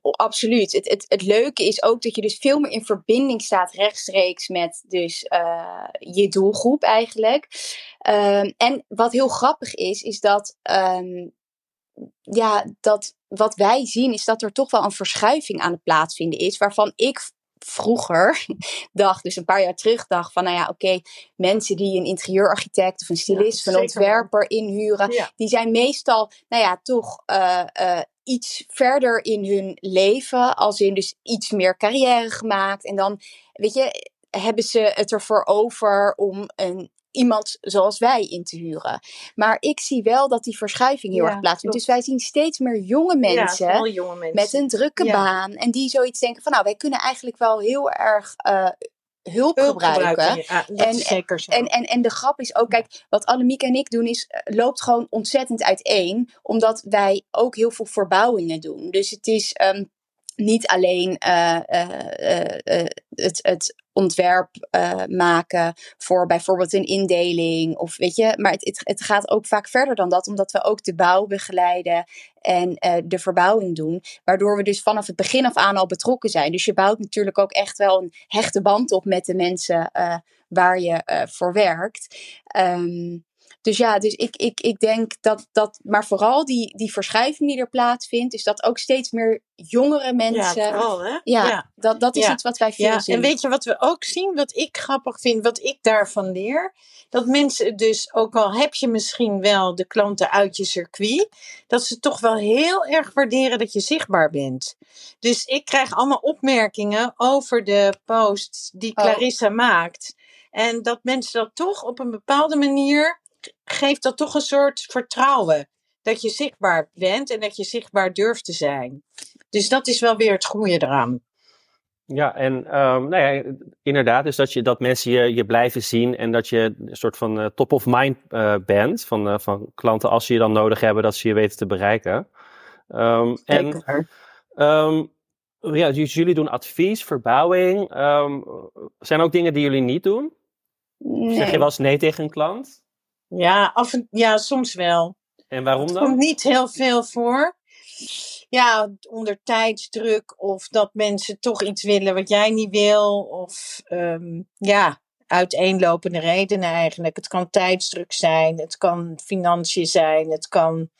absoluut. Het, het, het leuke is ook dat je dus veel meer in verbinding staat rechtstreeks met dus eh, je doelgroep eigenlijk. Ehm, en wat heel grappig is, is dat, ehm, ja, dat wat wij zien is dat er toch wel een verschuiving aan het plaatsvinden is, waarvan ik vroeger dacht, dus een paar jaar terug dacht van, nou ja, oké, mensen die een interieurarchitect of een stylist of een ontwerper inhuren, Ja. die zijn meestal, nou ja, toch eh, eh, iets verder in hun leven. Als in dus iets meer carrière gemaakt. En dan, weet je, hebben ze het ervoor over om een, iemand zoals wij in te huren. Maar ik zie wel dat die verschuiving heel Ja, erg plaatsvindt. Dus wij zien steeds meer jonge mensen. vooral jonge mensen. met een drukke Ja. baan. En die zoiets denken van, nou, wij kunnen eigenlijk wel heel erg eh, hulp, Hulp gebruiken. Ja, dat En- zeker zo. En, en, en de grap is ook, kijk, wat Annemiek en ik doen is, eh, loopt gewoon ontzettend uiteen. Omdat wij ook heel veel verbouwingen doen. Dus het is ehm, niet alleen eh, het, het ontwerp eh, maken voor bijvoorbeeld een indeling. Of weet je, maar het, het, gaat ook vaak verder dan dat. Omdat we ook de bouw begeleiden en eh, de verbouwing doen. Waardoor we dus vanaf het begin af aan al betrokken zijn. Dus je bouwt natuurlijk ook echt wel een hechte band op met de mensen eh, waar je voor werkt. Ehm, dus ja, dus ik, ik, ik denk dat, dat, maar vooral die, die verschuiving die er plaatsvindt, is dat ook steeds meer jongere ja, mensen. Ja, vooral hè. dat, dat is Ja. iets wat wij veel Ja, zien. en weet je wat we ook zien, wat ik grappig vind, wat ik daarvan leer? Dat mensen dus, ook al heb je misschien wel de klanten uit je circuit, dat ze toch wel heel erg waarderen dat je zichtbaar bent. Dus ik krijg allemaal opmerkingen over de posts die Oh. Clarissa maakt. En dat mensen dat toch op een bepaalde manier, geeft dat toch een soort vertrouwen. Dat je zichtbaar bent en dat je zichtbaar durft te zijn. Dus dat is wel weer het goede eraan. Ja, en ehm, nou ja, inderdaad, dus dat, je, dat mensen je, je blijven zien en dat je een soort van eh, top of mind eh, bent van, eh, van klanten als ze je dan nodig hebben, dat ze je weten te bereiken. Ehm, en Zeker. ehm, ja, dus jullie doen advies, verbouwing. Ehm, zijn er ook dingen die jullie niet doen? Zeg je wel eens nee tegen een klant? Ja, af en, ja, soms wel. En waarom Het komt dan? niet heel veel voor. Ja, onder tijdsdruk of dat mensen toch iets willen wat jij niet wil. Of ehm, ja, uiteenlopende redenen eigenlijk. Het kan tijdsdruk zijn, het kan financiën zijn, het kan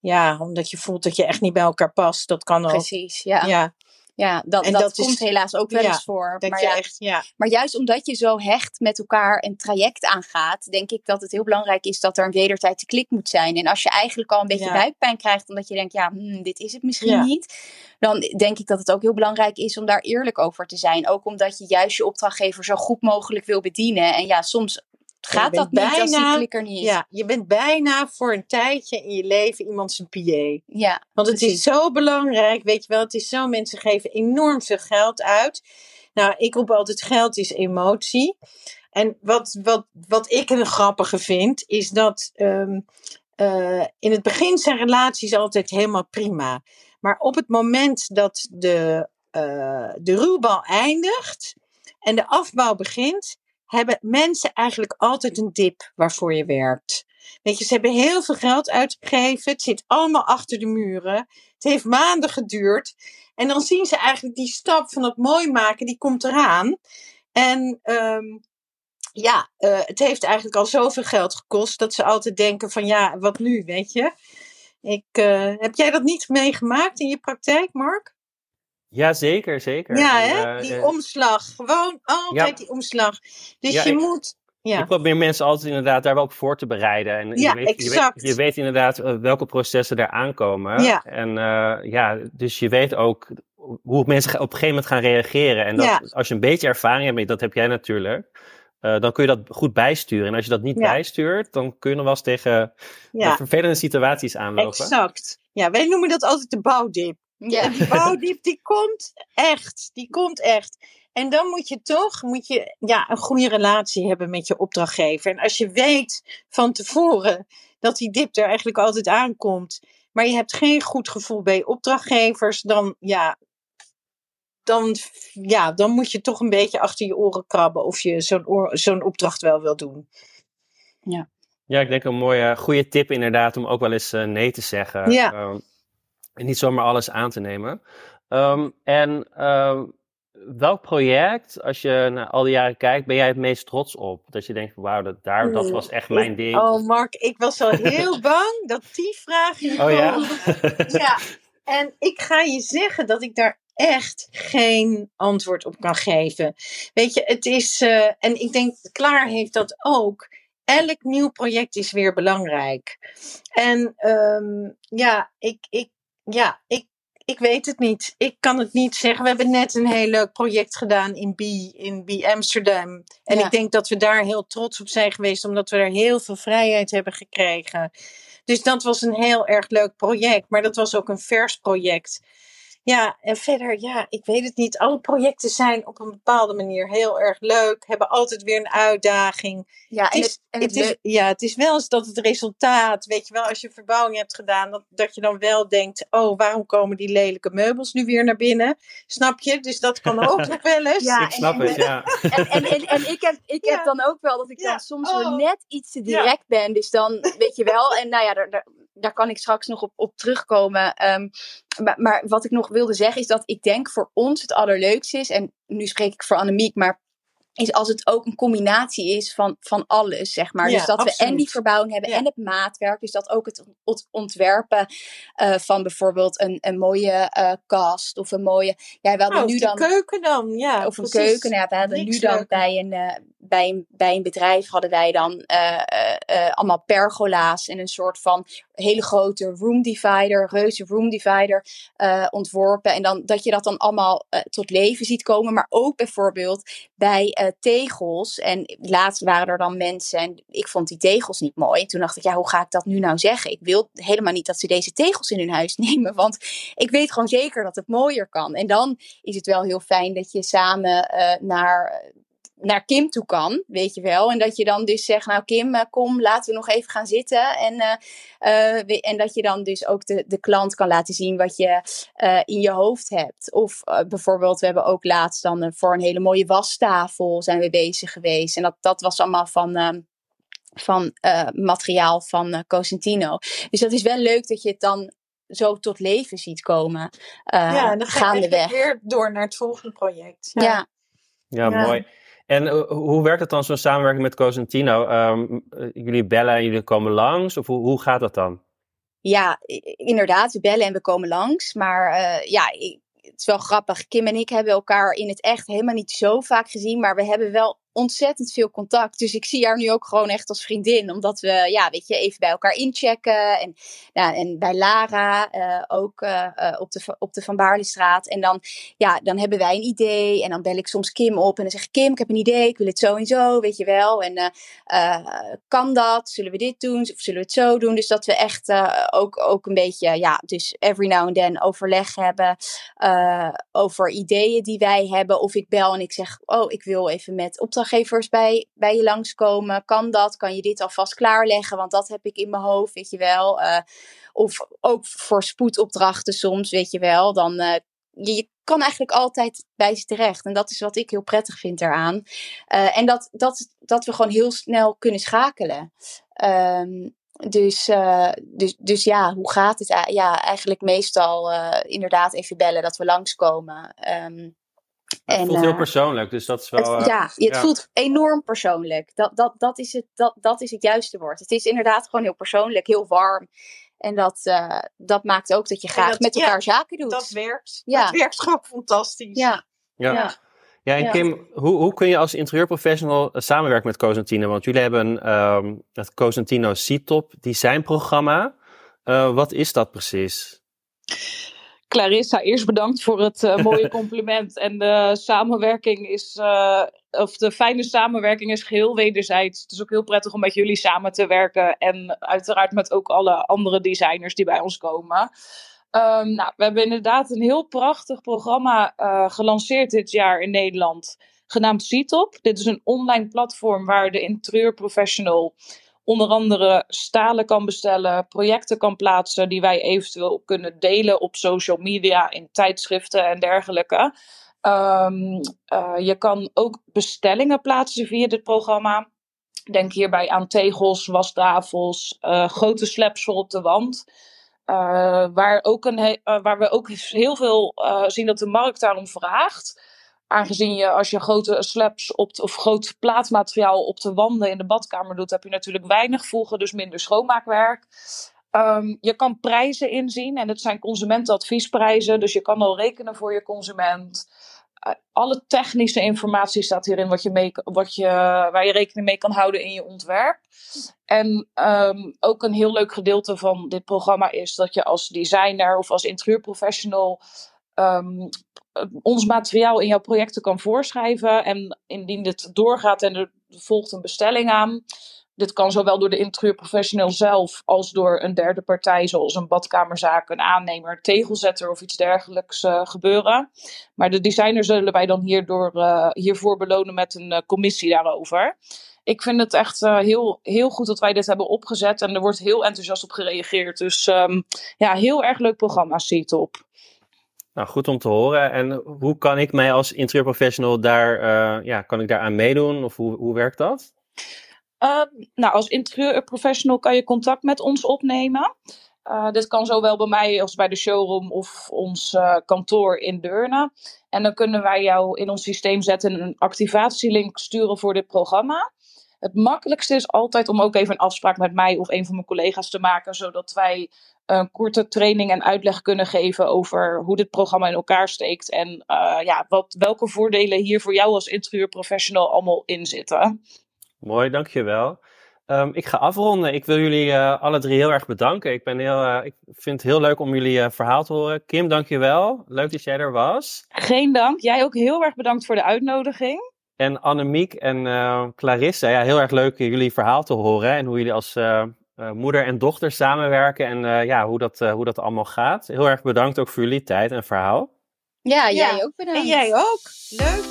ja, omdat je voelt dat je echt niet bij elkaar past. Dat kan ook. Precies, ja. ja. Ja, dat, dat, is- komt helaas ook wel ja, eens voor. dat Maar je ja, echt, ja. Maar juist omdat je zo hecht met elkaar een traject aangaat, denk ik dat het heel belangrijk is dat er een wedertijdse klik moet zijn. En als je eigenlijk al een beetje buikpijn krijgt, omdat je denkt, ja, hmm, dit is het misschien niet, dan denk ik dat het ook heel belangrijk is om daar eerlijk over te zijn. Ook omdat je juist je opdrachtgever zo goed mogelijk wil bedienen. En ja, soms gaat dat bent niet als die bijna- er niet is. ja, je bent bijna voor een tijdje in je leven iemand zijn PA. ja. Want het is zo belangrijk, weet je wel. Het is zo, mensen geven enorm veel geld uit. Nou, ik roep altijd, geld is emotie. En wat, wat, wat ik een grappige vind, is dat ehm, eh, in het begin zijn relaties altijd helemaal prima. Maar op het moment dat de, eh, de ruwbal eindigt en de afbouw begint, hebben mensen eigenlijk altijd een dip waarvoor je werkt. Weet je, ze hebben heel veel geld uitgegeven. Het zit allemaal achter de muren. Het heeft maanden geduurd. En dan zien ze eigenlijk die stap van het mooi maken, die komt eraan. En ehm, ja, eh, het heeft eigenlijk al zoveel geld gekost dat ze altijd denken van ja, wat nu, weet je? Ik, eh, heb jij dat niet meegemaakt in je praktijk, Mark? Ja, zeker, zeker. Ja, hè? eh, die omslag. Gewoon altijd Ja. die omslag. Dus Ja, je ik- moet. Ja. Ik probeer mensen altijd inderdaad daar wel op voor te bereiden. En Ja, je, weet, je, exact. weet, je weet inderdaad eh, welke processen er aankomen. Ja. En eh, ja, dus je weet ook hoe mensen op een gegeven moment gaan reageren. En dat, als je een beetje ervaring hebt, dat heb jij natuurlijk, dan kun je dat goed bijsturen. En als je dat niet bijstuurt, dan kun je nog wel eens tegen vervelende situaties aanlopen. exact. Ja, wij noemen dat altijd de bouwdip. Ja. En die die komt echt. Die komt echt. En dan moet je toch moet je, ja, een goede relatie hebben met je opdrachtgever. En als je weet van tevoren dat die dip er eigenlijk altijd aankomt, maar je hebt geen goed gevoel bij je opdrachtgevers, dan, ja, dan, ja, dan moet je toch een beetje achter je oren krabben of je zo'n oor- zo'n opdracht wel wil doen. Ja, ik denk een mooie, goede tip inderdaad om ook wel eens eh, nee te zeggen. Ja. Ehm, en niet zomaar alles aan te nemen. Ehm, en ehm, welk project, als je naar al die jaren kijkt, ben jij het meest trots op? Dat je denkt, wauw, dat, daar, dat was echt mijn ding. Oh, Mark, ik was al heel bang dat die vraag hier Oh ja? Ja, en ik ga je zeggen dat ik daar echt geen antwoord op kan geven. Weet je, het is, eh, en ik denk, Klaar heeft dat ook. Elk nieuw project is weer belangrijk. En ehm, ja, ik, ik, ja ik, ik weet het niet. Ik kan het niet zeggen. We hebben net een heel leuk project gedaan in B, in B Amsterdam. En Ja. ik denk dat we daar heel trots op zijn geweest, omdat we daar heel veel vrijheid hebben gekregen. Dus dat was een heel erg leuk project. Maar dat was ook een vers project. Ja, en verder, ja, ik weet het niet. Alle projecten zijn op een bepaalde manier heel erg leuk. Hebben altijd weer een uitdaging. Ja, Het en is, het, en het het is, ja, het is wel eens dat het resultaat, weet je wel, als je verbouwing hebt gedaan, dat, dat je dan wel denkt, oh, waarom komen die lelijke meubels nu weer naar binnen? Snap je? Dus dat kan ook nog wel eens. Ja, ik snap en- het, ja. En, en, en, en ik, heb, ik Ja. heb dan ook wel dat ik Ja. dan soms Oh. weer net iets te Ja. direct ben. Dus dan, weet je wel, en nou ja, daar, daar, daar kan ik straks nog op, op terugkomen. Ehm, maar, maar wat ik nog wilde zeggen is dat ik denk voor ons het allerleukste is, en nu spreek ik voor Annemiek, maar is als het ook een combinatie is van, van alles, zeg maar. Ja, dus dat we en die verbouwing hebben Ja. en het maatwerk. Dus dat ook het ont- ontwerpen eh, van bijvoorbeeld een, een mooie eh, kast of een mooie... Ja, we hadden of nu de dan... keuken dan, ja. Of een keuken. Ja, we hadden nu dan leuker. bij een, eh, bij, een, bij een bedrijf hadden wij dan allemaal pergola's en een soort van hele grote room divider, reuze room divider ontworpen. En dan dat je dat dan allemaal tot leven ziet komen. Maar ook bijvoorbeeld bij tegels. En laatst waren er dan mensen en ik vond die tegels niet mooi. En toen dacht ik, ja, hoe ga ik dat nu nou zeggen? Ik wil helemaal niet dat ze deze tegels in hun huis nemen. Want ik weet gewoon zeker dat het mooier kan. En dan is het wel heel fijn dat je samen eh, naar, naar Kim toe kan, weet je wel. En dat je dan dus zegt, nou Kim, eh, kom, laten we nog even gaan zitten. En, eh, eh, we- en dat je dan dus ook de, de klant kan laten zien wat je eh, in je hoofd hebt. Of bijvoorbeeld, we hebben ook laatst dan voor een hele mooie wastafel zijn we bezig geweest. En dat, dat was allemaal van... ehm, van eh, materiaal van Cosentino. Dus dat is wel leuk dat je het dan zo tot leven ziet komen. eh ja, en dan ga je weer door naar het volgende project. Ja. Ja. Ja, Ja. mooi. En eh, hoe werkt het dan, zo'n samenwerking met Cosentino? Ehm, eh, jullie bellen en jullie komen langs? Of hoe, gaat dat dan? Ja, inderdaad, we bellen en we komen langs. Maar eh, ja, het is wel grappig. Kim en ik hebben elkaar in het echt helemaal niet zo vaak gezien. Maar we hebben wel ontzettend veel contact. Dus ik zie haar nu ook gewoon echt als vriendin. Omdat we, ja, weet je, even bij elkaar inchecken. En, ja, en bij Lara eh, ook eh, eh, op, de, op de Van Baarlestraat. En dan, ja, dan hebben wij een idee. En dan bel ik soms Kim op. En dan zeg ik, Kim, ik heb een idee. Ik wil het zo en zo, weet je wel. En kan dat? Zullen we dit doen? Of zullen we het zo doen? Dus dat we echt ook, ook een beetje, ja, dus every now and then overleg hebben. over ideeën die wij hebben. Of ik bel en ik zeg, oh, ik wil even met opdrachtgevers bij, bij je langskomen. Kan dat? Kan je dit alvast klaarleggen? Want dat heb ik in mijn hoofd, weet je wel. Eh, of ook voor spoedopdrachten soms, weet je wel. Dan, eh, je, kan eigenlijk altijd bij ze terecht. En dat is wat ik heel prettig vind eraan. Eh, en dat, dat, dat we gewoon heel snel kunnen schakelen. Ehm, dus, dus, dus ja, hoe gaat het? Ja, eigenlijk meestal inderdaad even bellen dat we langskomen. Ehm Het en, voelt heel eh, persoonlijk, dus dat is wel... het, eh, ja, het ja. voelt enorm persoonlijk. Dat, dat, dat, is het, dat, dat is het juiste woord. Het is inderdaad gewoon heel persoonlijk, heel warm. En dat, uh, dat maakt ook dat je graag dat, met elkaar ja, zaken doet. Dat werkt. Ja. Dat werkt gewoon fantastisch. Ja. Ja. Ja. Ja, en Ja. Kim, hoe, hoe kun je als interieurprofessional eh, samenwerken met Cosentino? Want jullie hebben ehm, het Cosentino C-Top designprogramma. Eh wat is dat precies? Clarissa, eerst bedankt voor het eh, mooie compliment. En de samenwerking is, eh, of de fijne samenwerking is geheel wederzijds. Het is ook heel prettig om met jullie samen te werken. En uiteraard met ook alle andere designers die bij ons komen. Ehm, nou, we hebben inderdaad een heel prachtig programma eh, gelanceerd dit jaar in Nederland. Genaamd C-Top. Dit is een online platform waar de interieurprofessional onder andere stalen kan bestellen, projecten kan plaatsen die wij eventueel kunnen delen op social media, in tijdschriften en dergelijke. Ehm, eh, je kan ook bestellingen plaatsen via dit programma. Denk hierbij aan tegels, wastafels, eh, grote voor op de wand. Eh, waar, ook een waar we ook heel veel zien dat de markt daarom vraagt. Aangezien je als je grote slabs op of groot plaatmateriaal op de wanden in de badkamer doet, heb je natuurlijk weinig voegen, dus minder schoonmaakwerk. Ehm, je kan prijzen inzien en het zijn consumentenadviesprijzen, dus je kan al rekenen voor je consument. Eh, alle technische informatie staat hierin wat je mee, wat je, waar je rekening mee kan houden in je ontwerp. En ehm, ook een heel leuk gedeelte van dit programma is dat je als designer of als interieurprofessional ehm, ons materiaal in jouw projecten kan voorschrijven. En indien dit doorgaat en er volgt een bestelling aan. Dit kan zowel door de interieurprofessional zelf als door een derde partij, zoals een badkamerzaak, een aannemer, tegelzetter of iets dergelijks eh, gebeuren. Maar de designer zullen wij dan hierdoor, eh, hiervoor belonen met een eh, commissie daarover. Ik vind het echt eh, heel, heel goed dat wij dit hebben opgezet en er wordt heel enthousiast op gereageerd. Dus ehm, ja, heel erg leuk programma, C-Top. Nou, goed om te horen. En hoe kan ik mij als interieurprofessional daar, eh, ja, kan ik daar aan meedoen? Of hoe, hoe werkt dat? Uh, nou, als interieurprofessional kan je contact met ons opnemen. Uh, dit kan zowel bij mij als bij de showroom of ons uh, kantoor in Deurne. En dan kunnen wij jou in ons systeem zetten en een activatielink sturen voor dit programma. Het makkelijkste is altijd om ook even een afspraak met mij of een van mijn collega's te maken, zodat wij een korte training en uitleg kunnen geven over hoe dit programma in elkaar steekt en uh, ja, wat, welke voordelen hier voor jou als interieurprofessional allemaal in zitten. Mooi, dankjewel. Um, ik ga afronden. Ik wil jullie uh, alle drie heel erg bedanken. Ik, ben heel, uh, ik vind het heel leuk om jullie uh, verhaal te horen. Kim, dankjewel. Leuk dat jij er was. Geen dank. Jij ook heel erg bedankt voor de uitnodiging. En Annemiek en Clarissa, ja, heel erg leuk jullie verhaal te horen. En hoe jullie als moeder en dochter samenwerken en ja, hoe, dat, hoe dat allemaal gaat. Heel erg bedankt ook voor jullie tijd en verhaal. Ja, jij ja. ook bedankt. En jij ook. Leuk.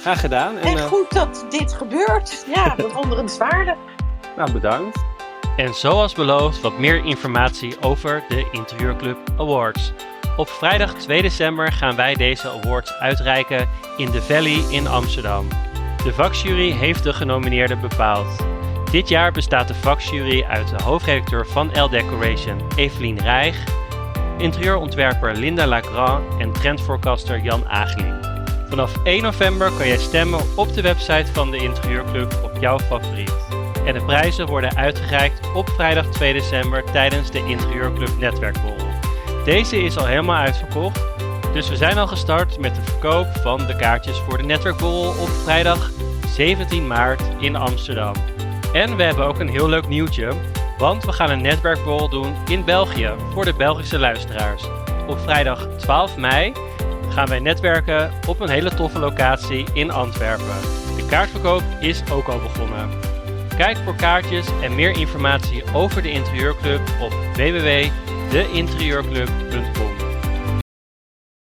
Graag gedaan. En, en goed dat dit gebeurt. Ja, we vonden het waardig. Nou, bedankt. En zoals beloofd wat meer informatie over de Interieurclub Awards. Op vrijdag 2 december gaan wij deze awards uitreiken in de Valley in Amsterdam. De vakjury heeft de genomineerden bepaald. Dit jaar bestaat de vakjury uit de hoofdredacteur van L Decoration, Evelien Rijg, interieurontwerper Linda Lagrand en trendvoorkaster Jan Ageling. Vanaf 1 november kan jij stemmen op de website van de Interieurclub op jouw favoriet. En de prijzen worden uitgereikt op vrijdag 2 december tijdens de Interieurclub Netwerkborrel. Deze is al helemaal uitverkocht, dus we zijn al gestart met de verkoop van de kaartjes voor de Netwerkborrel op vrijdag 17 maart in Amsterdam. En we hebben ook een heel leuk nieuwtje, want we gaan een netwerkborrel doen in België voor de Belgische luisteraars. Op vrijdag 12 mei gaan wij netwerken op een hele toffe locatie in Antwerpen. De kaartverkoop is ook al begonnen. Kijk voor kaartjes en meer informatie over de Interieurclub op www.deinterieurclub.com.